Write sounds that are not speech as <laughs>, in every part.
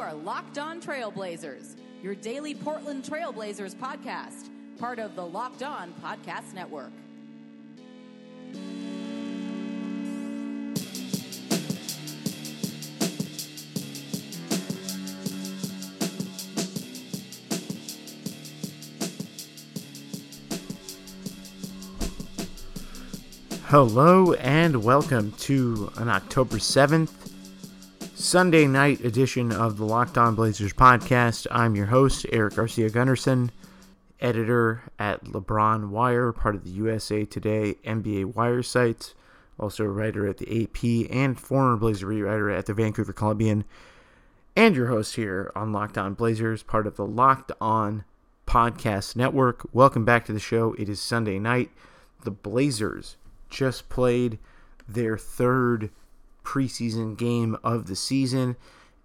are Locked On Trailblazers, your daily Portland Trailblazers podcast, part of the Locked On Podcast Network. Hello and welcome to an October 7th Sunday night edition of the Locked On Blazers podcast. I'm your host, Eric Garcia Gundersen, editor at LeBron Wire, part of the USA Today NBA Wire site, also a writer at the AP and former Blazer writer at the Vancouver Columbian, and your host here on Locked On Blazers, part of the Locked On Podcast Network. Welcome back to the show. It is Sunday night. The Blazers just played their third preseason game of the season,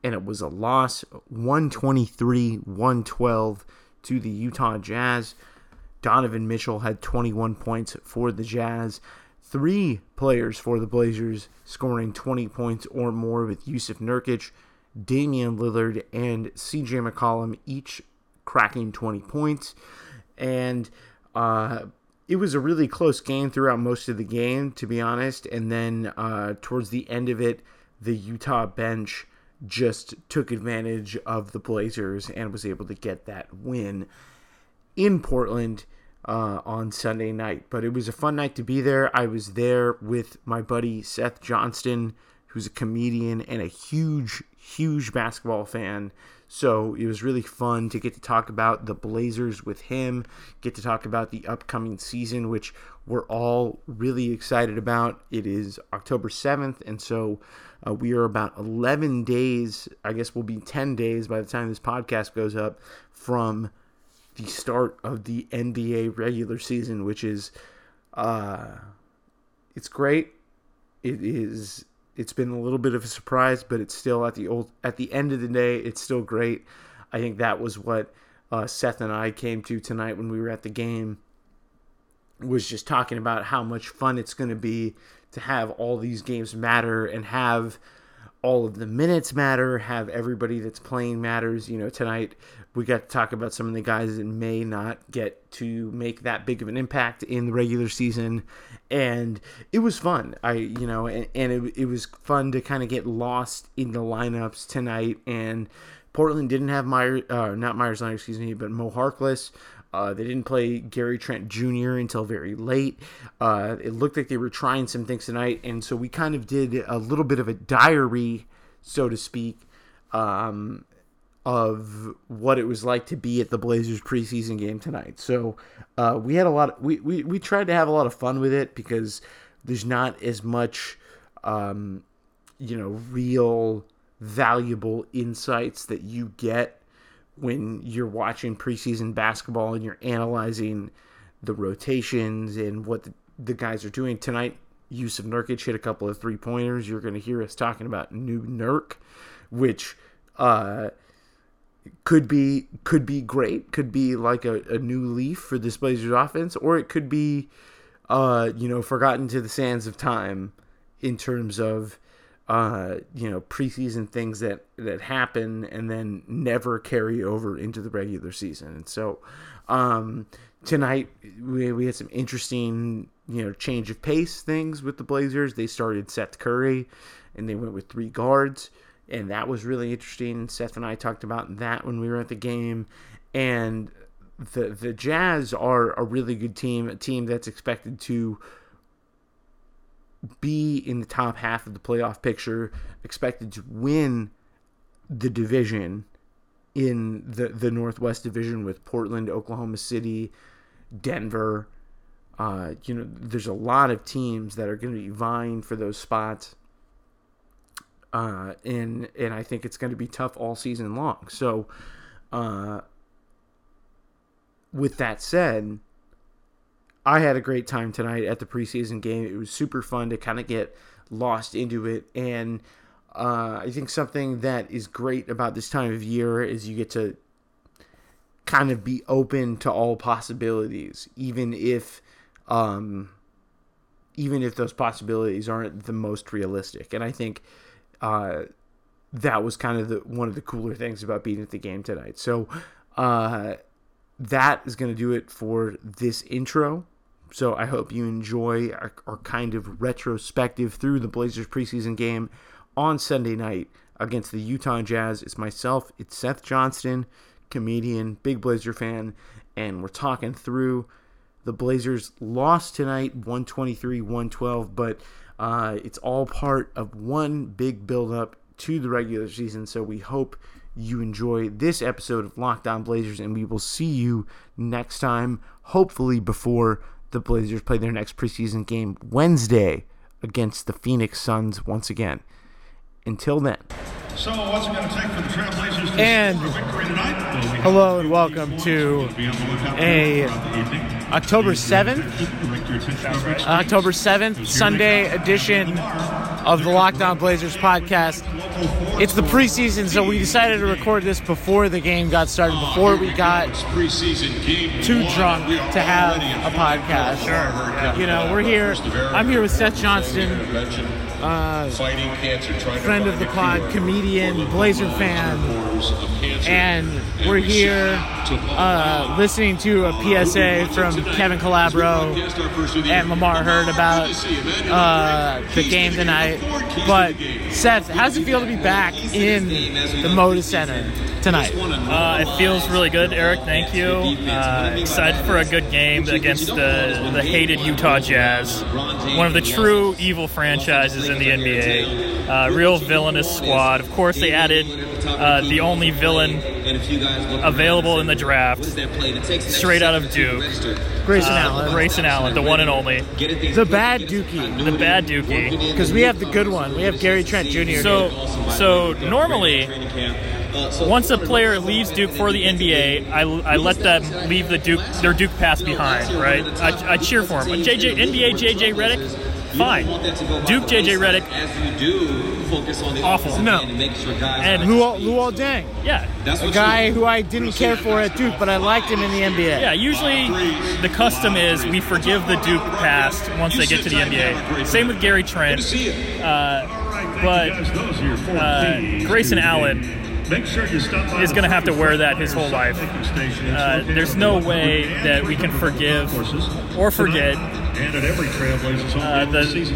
and it was a loss 123 112 to the Utah Jazz. Donovan Mitchell had 21 points for the Jazz. Three players for the Blazers scoring 20 points or more with Jusuf Nurkic, Damian Lillard, and CJ McCollum each cracking 20 points. And uh, it was a really close game throughout most of the game, to be honest. And then uh, towards the end of it, the Utah bench just took advantage of the Blazers and was able to get that win in Portland uh, on Sunday night. But it was a fun night to be there. I was there with my buddy Seth Johnston, who's a comedian and a huge, huge basketball fan. So it was really fun to get to talk about the Blazers with him, get to talk about the upcoming season, which we're all really excited about. It is October 7th, and so uh, we are about 11 days, I guess we'll be 10 days by the time this podcast goes up, from the start of the NBA regular season, which is, uh, it's great. It is it's been a little bit of a surprise, but it's still at the old at the end of the day, it's still great. I think that was what uh, Seth and I came to tonight when we were at the game. Was just talking about how much fun it's going to be to have all these games matter and have all of the minutes matter, have everybody that's playing matters. You know, tonight we got to talk about some of the guys that may not get to make that big of an impact in the regular season. And it was fun. I, you know, and, and it, it was fun to kind of get lost in the lineups tonight. And Portland didn't have Meyer, uh, not Leonard, excuse me, but Mo Harkless. Uh, they didn't play Gary Trent Jr. until very late. Uh, it looked like they were trying some things tonight, and so we kind of did a little bit of a diary, so to speak, um, of what it was like to be at the Blazers preseason game tonight. So uh, we had a lot. Of, we, we we tried to have a lot of fun with it because there's not as much, um, you know, real valuable insights that you get when you're watching preseason basketball and you're analyzing the rotations and what the, the guys are doing tonight. Jusuf Nurkic hit a couple of three pointers. You're going to hear us talking about new Nurk, which uh, could be could be great. Could be like a, a new leaf for this Blazers offense, or it could be, uh, you know, forgotten to the sands of time in terms of uh, you know, preseason things that that happen and then never carry over into the regular season. And so um, tonight we we had some interesting you know change of pace things with the Blazers. They started Seth Curry and they went with three guards, and that was really interesting. Seth and I talked about that when we were at the game, and the the Jazz are a really good team, a team that's expected to be in the top half of the playoff picture, expected to win the division in the, the Northwest Division with Portland, Oklahoma City, Denver. Uh, you know, there's a lot of teams that are going to be vying for those spots. Uh, and and I think it's going to be tough all season long. So, uh, with that said, I had a great time tonight at the preseason game. It was super fun to kind of get lost into it. And uh, I think something that is great about this time of year is you get to kind of be open to all possibilities, even if. Um, even if those possibilities aren't the most realistic. And I think uh, that was kind of the one of the cooler things about being at the game tonight. So uh, that is going to do it for this intro. So I hope you enjoy our, our kind of retrospective through the Blazers preseason game on Sunday night against the Utah Jazz. It's myself, it's Seth Johnston, comedian, big Blazer fan, and we're talking through the Blazers lost tonight 123 112, but uh, it's all part of one big buildup to the regular season. So we hope you enjoy this episode of Locked On Blazers, and we will see you next time, hopefully before the Blazers play their next preseason game Wednesday against the Phoenix Suns once again. Until then. So, what's it going to take for the Trailblazers to And a victory tonight? hello and welcome to a October 7th, October 7th, Sunday edition of the Locked On Blazers podcast. It's the preseason, so we decided to record this before the game got started, before we got too drunk to have a podcast. Sure. You know, we're here. I'm here with Seth Johnston, uh, Fighting cancer, trying friend of the pod, comedian, Blazer fan, and we're here uh, listening to a PSA from Kevin Calabro and Lamar Hurd about uh, the game tonight. But Seth, how does it feel to be back in the Moda Center tonight? Uh, it feels really good, Eric. Thank you. Uh, excited for a good game against the, the hated Utah Jazz, one of the true evil franchises in the NBA. Uh, real villainous squad. Of course, they added uh, the only villain available in the draft, straight out of Duke, Grayson uh, Allen, Grayson Allen, the one and only, the bad Dookie, the bad Dookie. because we have the good one. We have Gary Trent Jr. So, so normally, once a player leaves Duke for the NBA, I, I let them leave the Duke their Duke pass behind, right? I, I cheer for him. But JJ NBA JJ Redick, fine. Duke JJ Redick, awful. No. And Luol, Luol Deng, yeah, That's a guy who I didn't care for at Duke, but I liked him in the NBA. yeah. Usually, the custom is we forgive the Duke past once they get to the NBA. Same with Gary Trent, uh, but uh, Grayson Allen is going to have to wear that his whole life. Uh, there's no way that we can forgive or forget And at every Trailblazers uh, home the, this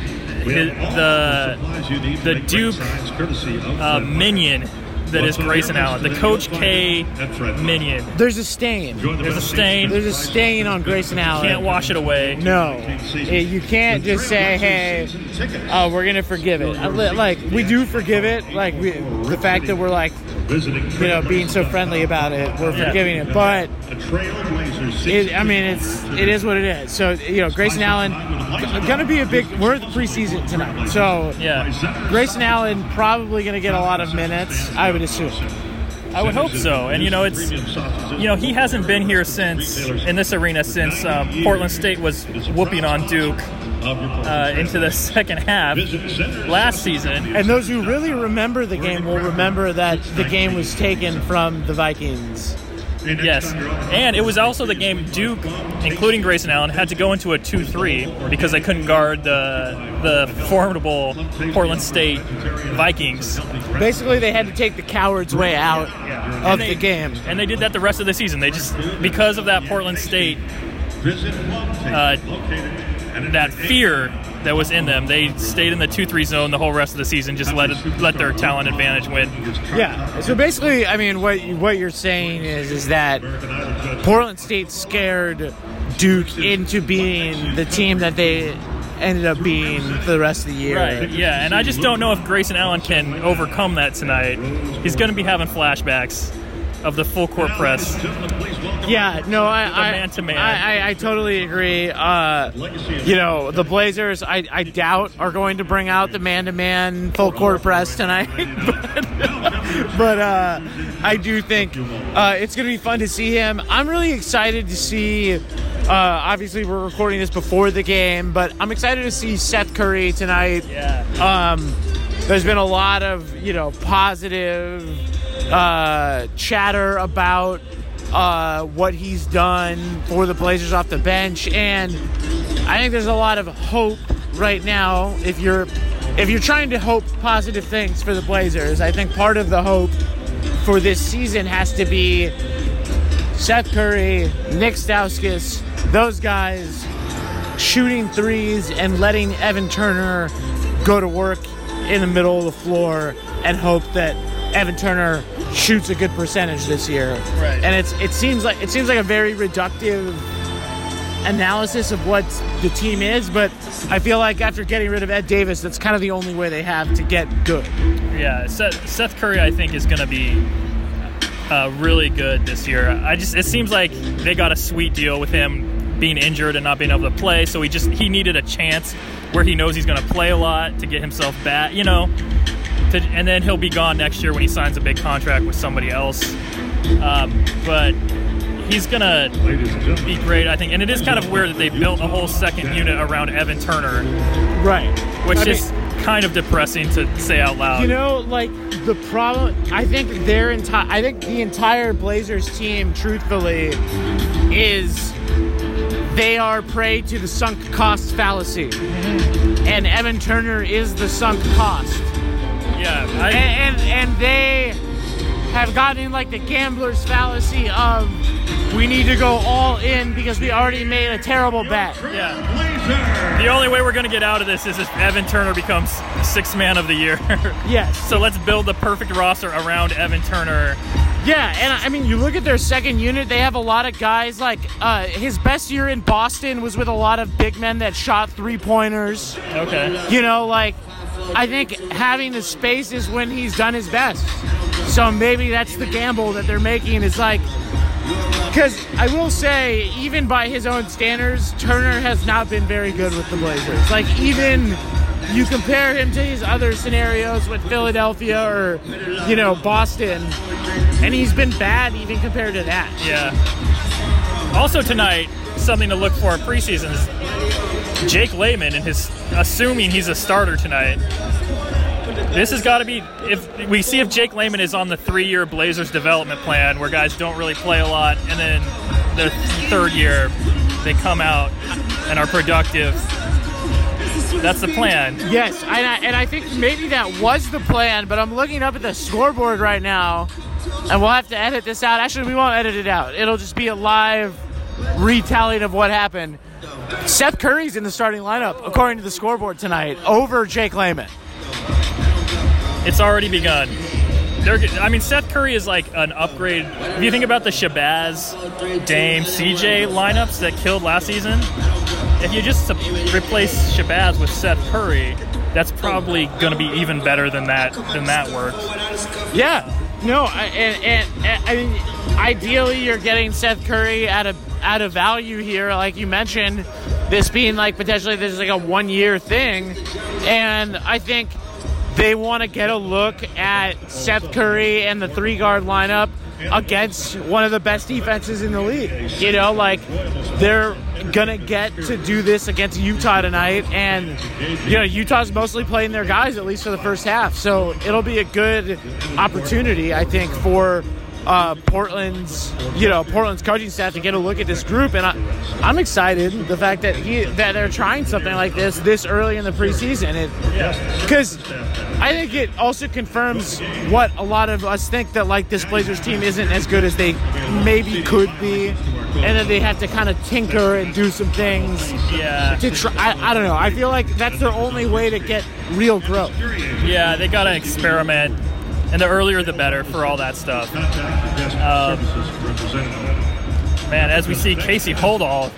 the, have the, supplies you need to the Duke great signs courtesy of uh, minion that is Grayson Allen, the Coach K minion. There's a stain. There's a stain. There's a stain on Grayson Allen. You can't wash it away. No, Eh, you can't just say, "Hey, oh, we're gonna forgive it." Like we do forgive it. Like we, the fact that we're like, Visiting you know, being so friendly about it, we're forgiving it. But it, I mean, it's it is what it is. So you know, Grayson Allen gonna be a big. We're at the preseason tonight, so Yeah, Grayson Allen probably gonna get a lot of minutes. I would assume. I would hope so. And you know, it's you know he hasn't been here since in this arena since um, Portland State was whooping on Duke uh, into the second half last season. And those who really remember the game will remember that the game was taken from the Vikings. Yes, and it was also the game Duke, including Grayson Allen, had to go into a two-three because they couldn't guard the the formidable Portland State Vikings. Basically, they had to take the coward's way out And of they- the game. and they did that the rest of the season. They just because of that Portland State uh, that fear that was in them, they stayed in the two-three zone the whole rest of the season. Just let it, let their talent advantage win. Yeah. So basically, I mean, what you- what you're saying is is that Portland State scared Duke into being the team that they ended up being for the rest of the year. Right. Yeah, and I just don't know if Grayson Allen can overcome that tonight. He's going to be having flashbacks of the full court press. Yeah, no, I, I, man-to-man. I, I, I totally agree. Uh, you know, the Blazers, I, I doubt are going to bring out the man-to-man full court press tonight, <laughs> but, but uh, I do think uh, it's going to be fun to see him. I'm really excited to see. Uh, obviously, we're recording this before the game, but I'm excited to see Seth Curry tonight. Yeah. Um, there's been a lot of you know positive uh, chatter about uh, what he's done for the Blazers off the bench, and I think there's a lot of hope right now if you're if you're trying to hope positive things for the Blazers, I think part of the hope for this season has to be Seth Curry, Nick Stauskas, those guys shooting threes and letting Evan Turner go to work in the middle of the floor and hope that Evan Turner shoots a good percentage this year. Right. And it's it seems like it seems like a very reductive analysis of what the team is, but I feel like after getting rid of Ed Davis, that's kind of the only way they have to get good. Yeah, Seth, Seth Curry, I think, is going to be uh, really good this year. I just it seems like they got a sweet deal with him being injured and not being able to play, so he just he needed a chance where he knows he's going to play a lot to get himself back, you know. To, and then he'll be gone next year when he signs a big contract with somebody else. Um, but he's gonna Ladies and gentlemen. be great, I think. And it is kind of weird that they built a whole second unit around Evan Turner, Right. which I mean- is kind of depressing to say out loud. You know, like the problem. I think their entire. I think the entire Blazers team, truthfully, is they are prey to the sunk cost fallacy, and Evan Turner is the sunk cost, yeah, I, and and, and they have gotten in like the gambler's fallacy of we need to go all in because we already made a terrible bet. yeah. The only way we're going to get out of this is if Evan Turner becomes sixth man of the year. <laughs> Yes. so let's build the perfect roster around Evan Turner. Yeah, and I mean, you look at their second unit, they have a lot of guys like uh, his best year in Boston was with a lot of big men that shot three pointers. Okay. You know, like, I think having the space is when he's done his best. So maybe that's the gamble that they're making. Is like, because I will say, even by his own standards, Turner has not been very good with the Blazers. Like, even you compare him to his other scenarios with Philadelphia or, you know, Boston, and he's been bad even compared to that. Yeah. Also tonight, something to look for in preseason is Jake Layman and his assuming he's a starter tonight. This has got to be if we see if Jake Layman is on the three-year Blazers development plan where guys don't really play a lot, and then the third year they come out and are productive. That's the plan. Yes, and I, and I think maybe that was the plan, but I'm looking up at the scoreboard right now, and we'll have to edit this out. Actually, we won't edit it out. It'll just be a live retelling of what happened. Seth Curry's in the starting lineup, according to the scoreboard tonight, over Jake Layman. It's already begun. They're, I mean, Seth Curry is like an upgrade. If you think about the Shabazz, Dame, CJ lineups that killed last season, if you just replace Shabazz with Seth Curry, that's probably going to be even better than that. Than that worked. Yeah. No, I- and, and, and I mean, ideally, you're getting Seth Curry at a at a value here, like you mentioned. This being like potentially this is like a one year thing, and I think they want to get a look at Seth Curry and the three guard lineup against one of the best defenses in the league. You know, like they're gonna get to do this against Utah tonight, and you know Utah's mostly playing their guys at least for the first half, so it'll be a good opportunity, I think, for. Uh, Portland's, you know, Portland's coaching staff to get a look at this group, and I, I'm excited the fact that he that they're trying something like this this early in the preseason. It, because I think it also confirms what a lot of us think that like this Blazers team isn't as good as they maybe could be, and that they have to kind of tinker and do some things Yeah, to try. I, I don't know. I feel like that's their only way to get real growth. yeah, they got to experiment, and the earlier the better for all that stuff. Contact Guest Services Representative. Man, as we see Casey Holdahl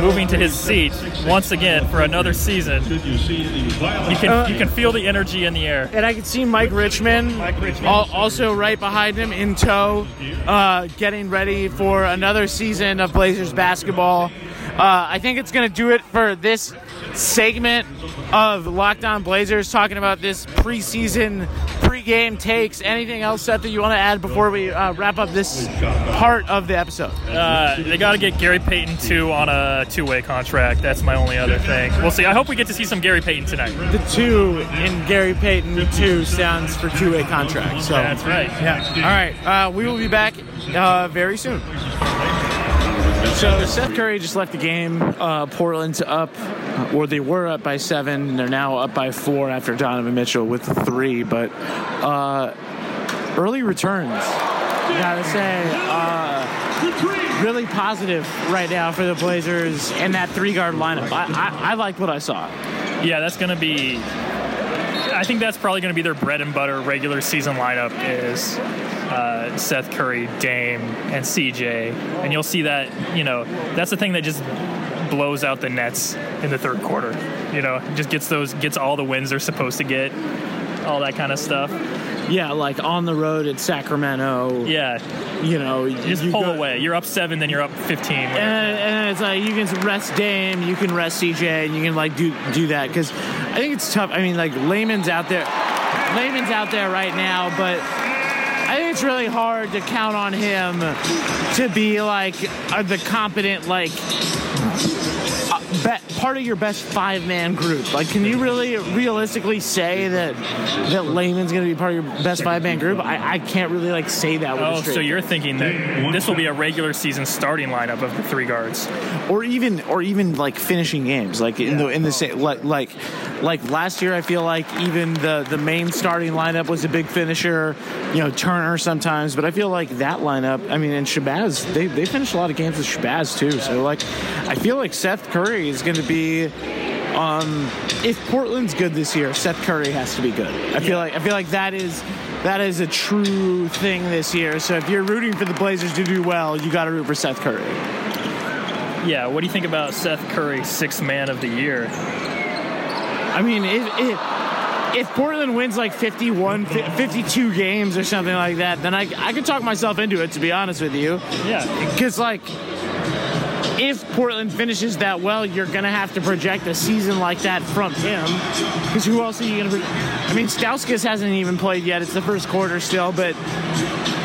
moving to his seat once again for another season, you see the you can you can feel the energy in the air. And I can see Mike Richman, Mike Richman. also right behind him in tow, uh, getting ready for another season of Blazers basketball. Uh, I think it's going to do it for this segment of Locked On Blazers, talking about this preseason, pregame takes. Anything else, Seth, that you want to add before we uh, wrap up this part of the episode? Uh, they got to get Gary Payton II on a two-way contract. That's my only other thing. We'll see. I hope we get to see some Gary Payton tonight. The two in Gary Payton, two stands for two-way contract. So That's right. Yeah. All right. Uh, we will be back uh, very soon. So Seth Curry just left the game. Uh, Portland's up, or they were up by seven. and They're now up by four after Donovan Mitchell with three. But uh, early returns, gotta say, uh, really positive right now for the Blazers and that three guard lineup. I, I, I liked what I saw. Yeah, that's going to be. I think that's probably going to be their bread and butter regular season lineup is uh, Seth Curry, Dame, and CJ, and you'll see that. You know, that's the thing that just blows out the Nets in the third quarter. You know, just gets those gets all the wins they're supposed to get, all that kind of stuff. Yeah, like on the road at Sacramento. Yeah, you know, you just you pull go- away. You're up seven, then you're up fifteen. And, and it's like you can rest Dame, you can rest CJ, and you can like do do that because I think it's tough. I mean, like Layman's out there, Layman's out there right now, but I think it's really hard to count on him to be like uh, the competent like. Be- part of your best five man group. Like, can you really realistically say that that Layman's going to be part of your best five man group? I, I can't really like say that. With a Oh, straight so you're thinking that this will be a regular season starting lineup of the three guards? or even or even like finishing games like in the in the same like like like last year I feel like even the the main starting lineup was a big finisher you know Turner sometimes but I feel like that lineup I mean and Shabazz they they finished a lot of games with Shabazz too so like I feel like Seth Curry is going to be um if Portland's good this year Seth Curry has to be good I feel like I feel like that is that is a true thing this year so if you're rooting for the Blazers to do well you got to root for Seth Curry Yeah. What do you think about Seth Curry, sixth man of the year? I mean, if, if, if Portland wins like 51, 52 games or something like that, then I, I could talk myself into it, to be honest with you. Yeah. Because, like, if Portland finishes that well, you're going to have to project a season like that from him. Because who else are you going to. Pro- I mean, Stauskas hasn't even played yet. It's the first quarter still, but.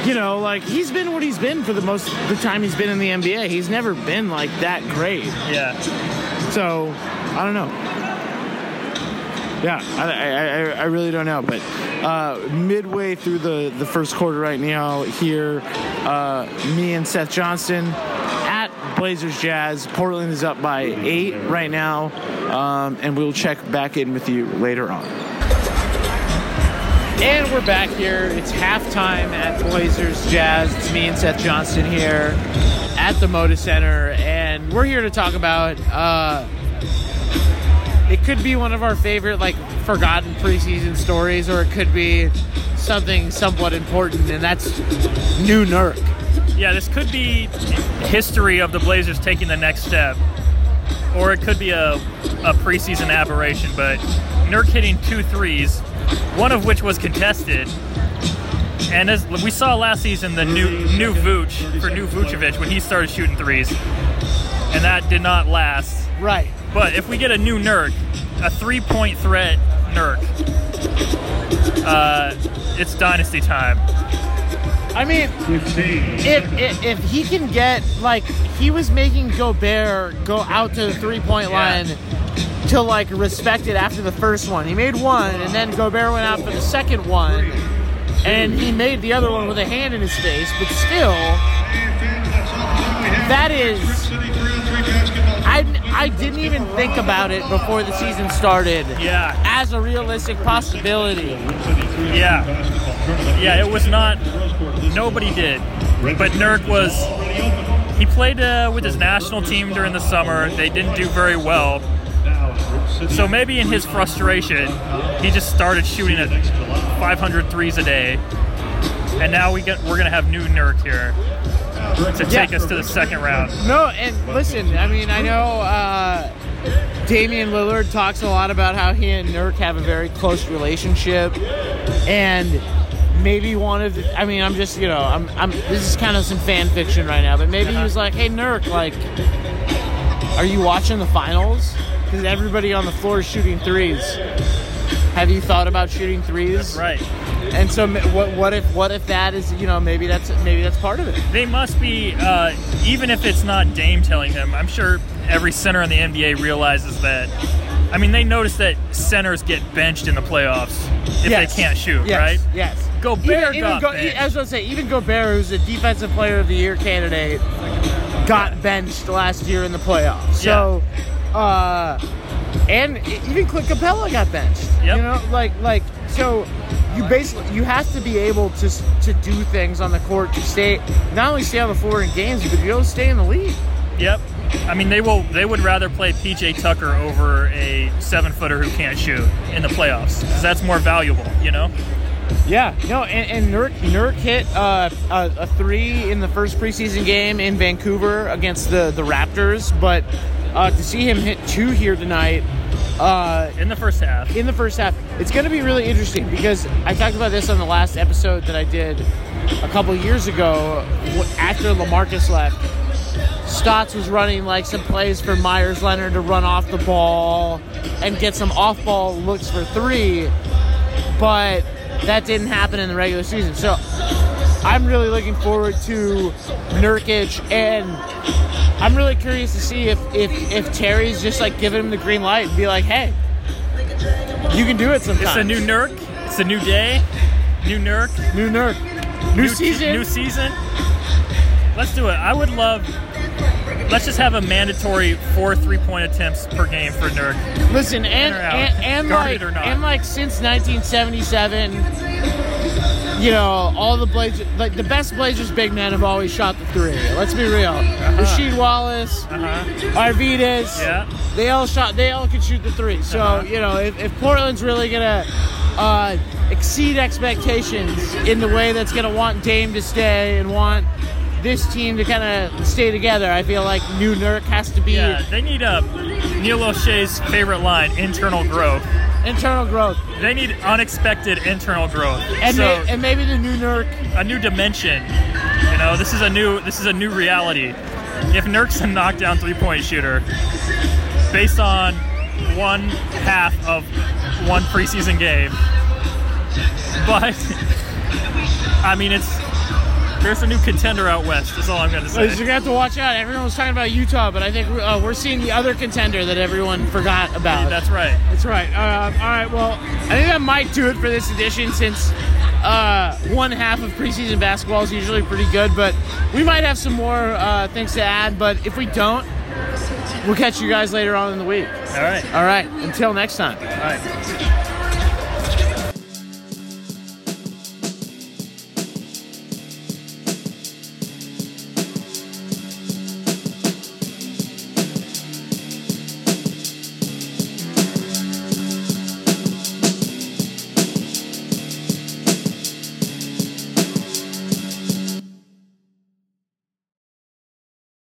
You know, like he's been what he's been for the most the time he's been in the NBA. He's never been like that great. Yeah. So I don't know. Yeah, I, I, I, I really don't know. But uh, midway through the, the first quarter right now, here, uh, me and Seth Johnston at Blazers Jazz. Portland is up by eight right now, um, and we'll check back in with you later on. And we're back here. It's halftime at Blazers Jazz. It's me and Seth Johnston here at the Moda Center, and we're here to talk about. Uh, it could be one of our favorite, like, forgotten preseason stories, or it could be something somewhat important, and that's new Nurk. Yeah, this could be history of the Blazers taking the next step, or it could be a, a preseason aberration. But Nurk hitting two threes, one of which was contested. And as we saw last season, the new new Vooch for new Vucevic when he started shooting threes, and that did not last. Right. But if we get a new Nurk, a three-point threat Nurk, uh, it's dynasty time. I mean, if, if if he can get like he was making Gobert go out to the three point line to like respect it after the first one. He made one, and then Gobert went out for the second one, and he made the other one with a hand in his face. But still, that is. I, I didn't even think about it before the season started Yeah, as a realistic possibility. yeah, yeah. It was not. Nobody did, but Nurk was. He played uh, with his national team during the summer. They didn't do very well. So maybe in his frustration, he just started shooting at 500 threes a day. And now we get we're gonna have new Nurk here to take us to the second round. No, and listen, I mean, I know uh, Damian Lillard talks a lot about how he and Nurk have a very close relationship, and maybe one of the, I mean, I'm just, you know, I'm, I'm, this is kind of some fan fiction right now, but maybe he was like, hey, Nurk, like, are you watching the finals? Because everybody on the floor is shooting threes. Have you thought about shooting threes? Right. And so, what, what if, what if that is, you know, maybe that's, maybe that's part of it. They must be, uh, even if it's not Dame telling them, I'm sure every center in the NBA realizes that. I mean, they notice that centers get benched in the playoffs if Yes. they can't shoot, Yes, right? Yes. Gobert even, got Go, benched. I was gonna say even Gobert, who's a defensive player of the year candidate, got benched last year in the playoffs. So, uh, and even Clint Capela got benched. Yep. You know, like like so. You basically you have to be able to to do things on the court to stay not only stay on the floor in games, but you know stay in the league. Yep. I mean, they will. They would rather play PJ Tucker over a seven footer who can't shoot in the playoffs because that's more valuable. You know. Yeah, no, and, and Nurk, Nurk hit uh, a, a three in the first preseason game in Vancouver against the, the Raptors, but uh, to see him hit two here tonight uh, In the first half. in the first half, it's going to be really interesting because I talked about this on the last episode that I did a couple years ago after LaMarcus left. Stotts was running like some plays for Meyers Leonard to run off the ball and get some off ball looks for three, but that didn't happen in the regular season. So I'm really looking forward to Nurkic and I'm really curious to see if, if, if Terry's just like giving him the green light and be like, hey, you can do it sometimes. It's a new Nurk. It's a new day. New Nurk. new Nurk. New, season. New season. Let's do it. I would love. Let's just have a mandatory four three-point attempts per game for Nurk. Listen, and and, and like and like since 1977, you know, all the Blazers, like the best Blazers big men have always shot the three. Let's be real. Rasheed Wallace, Uh-huh. Arvydas, Yeah. they all shot. They all could shoot the three. So Uh-huh. you know, if, if Portland's really gonna uh, exceed expectations in the way that's gonna want Dame to stay and want this team to kind of stay together, I feel like New Nurk has to be Yeah, they need a Neil Olshey's favorite line: internal growth. Internal growth. They need unexpected internal growth. And, so may, and maybe the new Nurk a new dimension. You know, this is a new this is a new reality. If Nurk's a knockdown three-point shooter, based on one half of one preseason game, <laughs> but I mean it's there's a new contender out west. That's all I'm gonna say. You're gonna have to watch out. Everyone was talking about Utah, but I think uh, we're seeing the other contender that everyone forgot about. That's right. That's right. Um, all right. Well, I think that might do it for this edition since uh, one half of preseason basketball is usually pretty good, but we might have some more uh, things to add. But if we don't, we'll catch you guys later on in the week. All right. All right. Until next time. All right.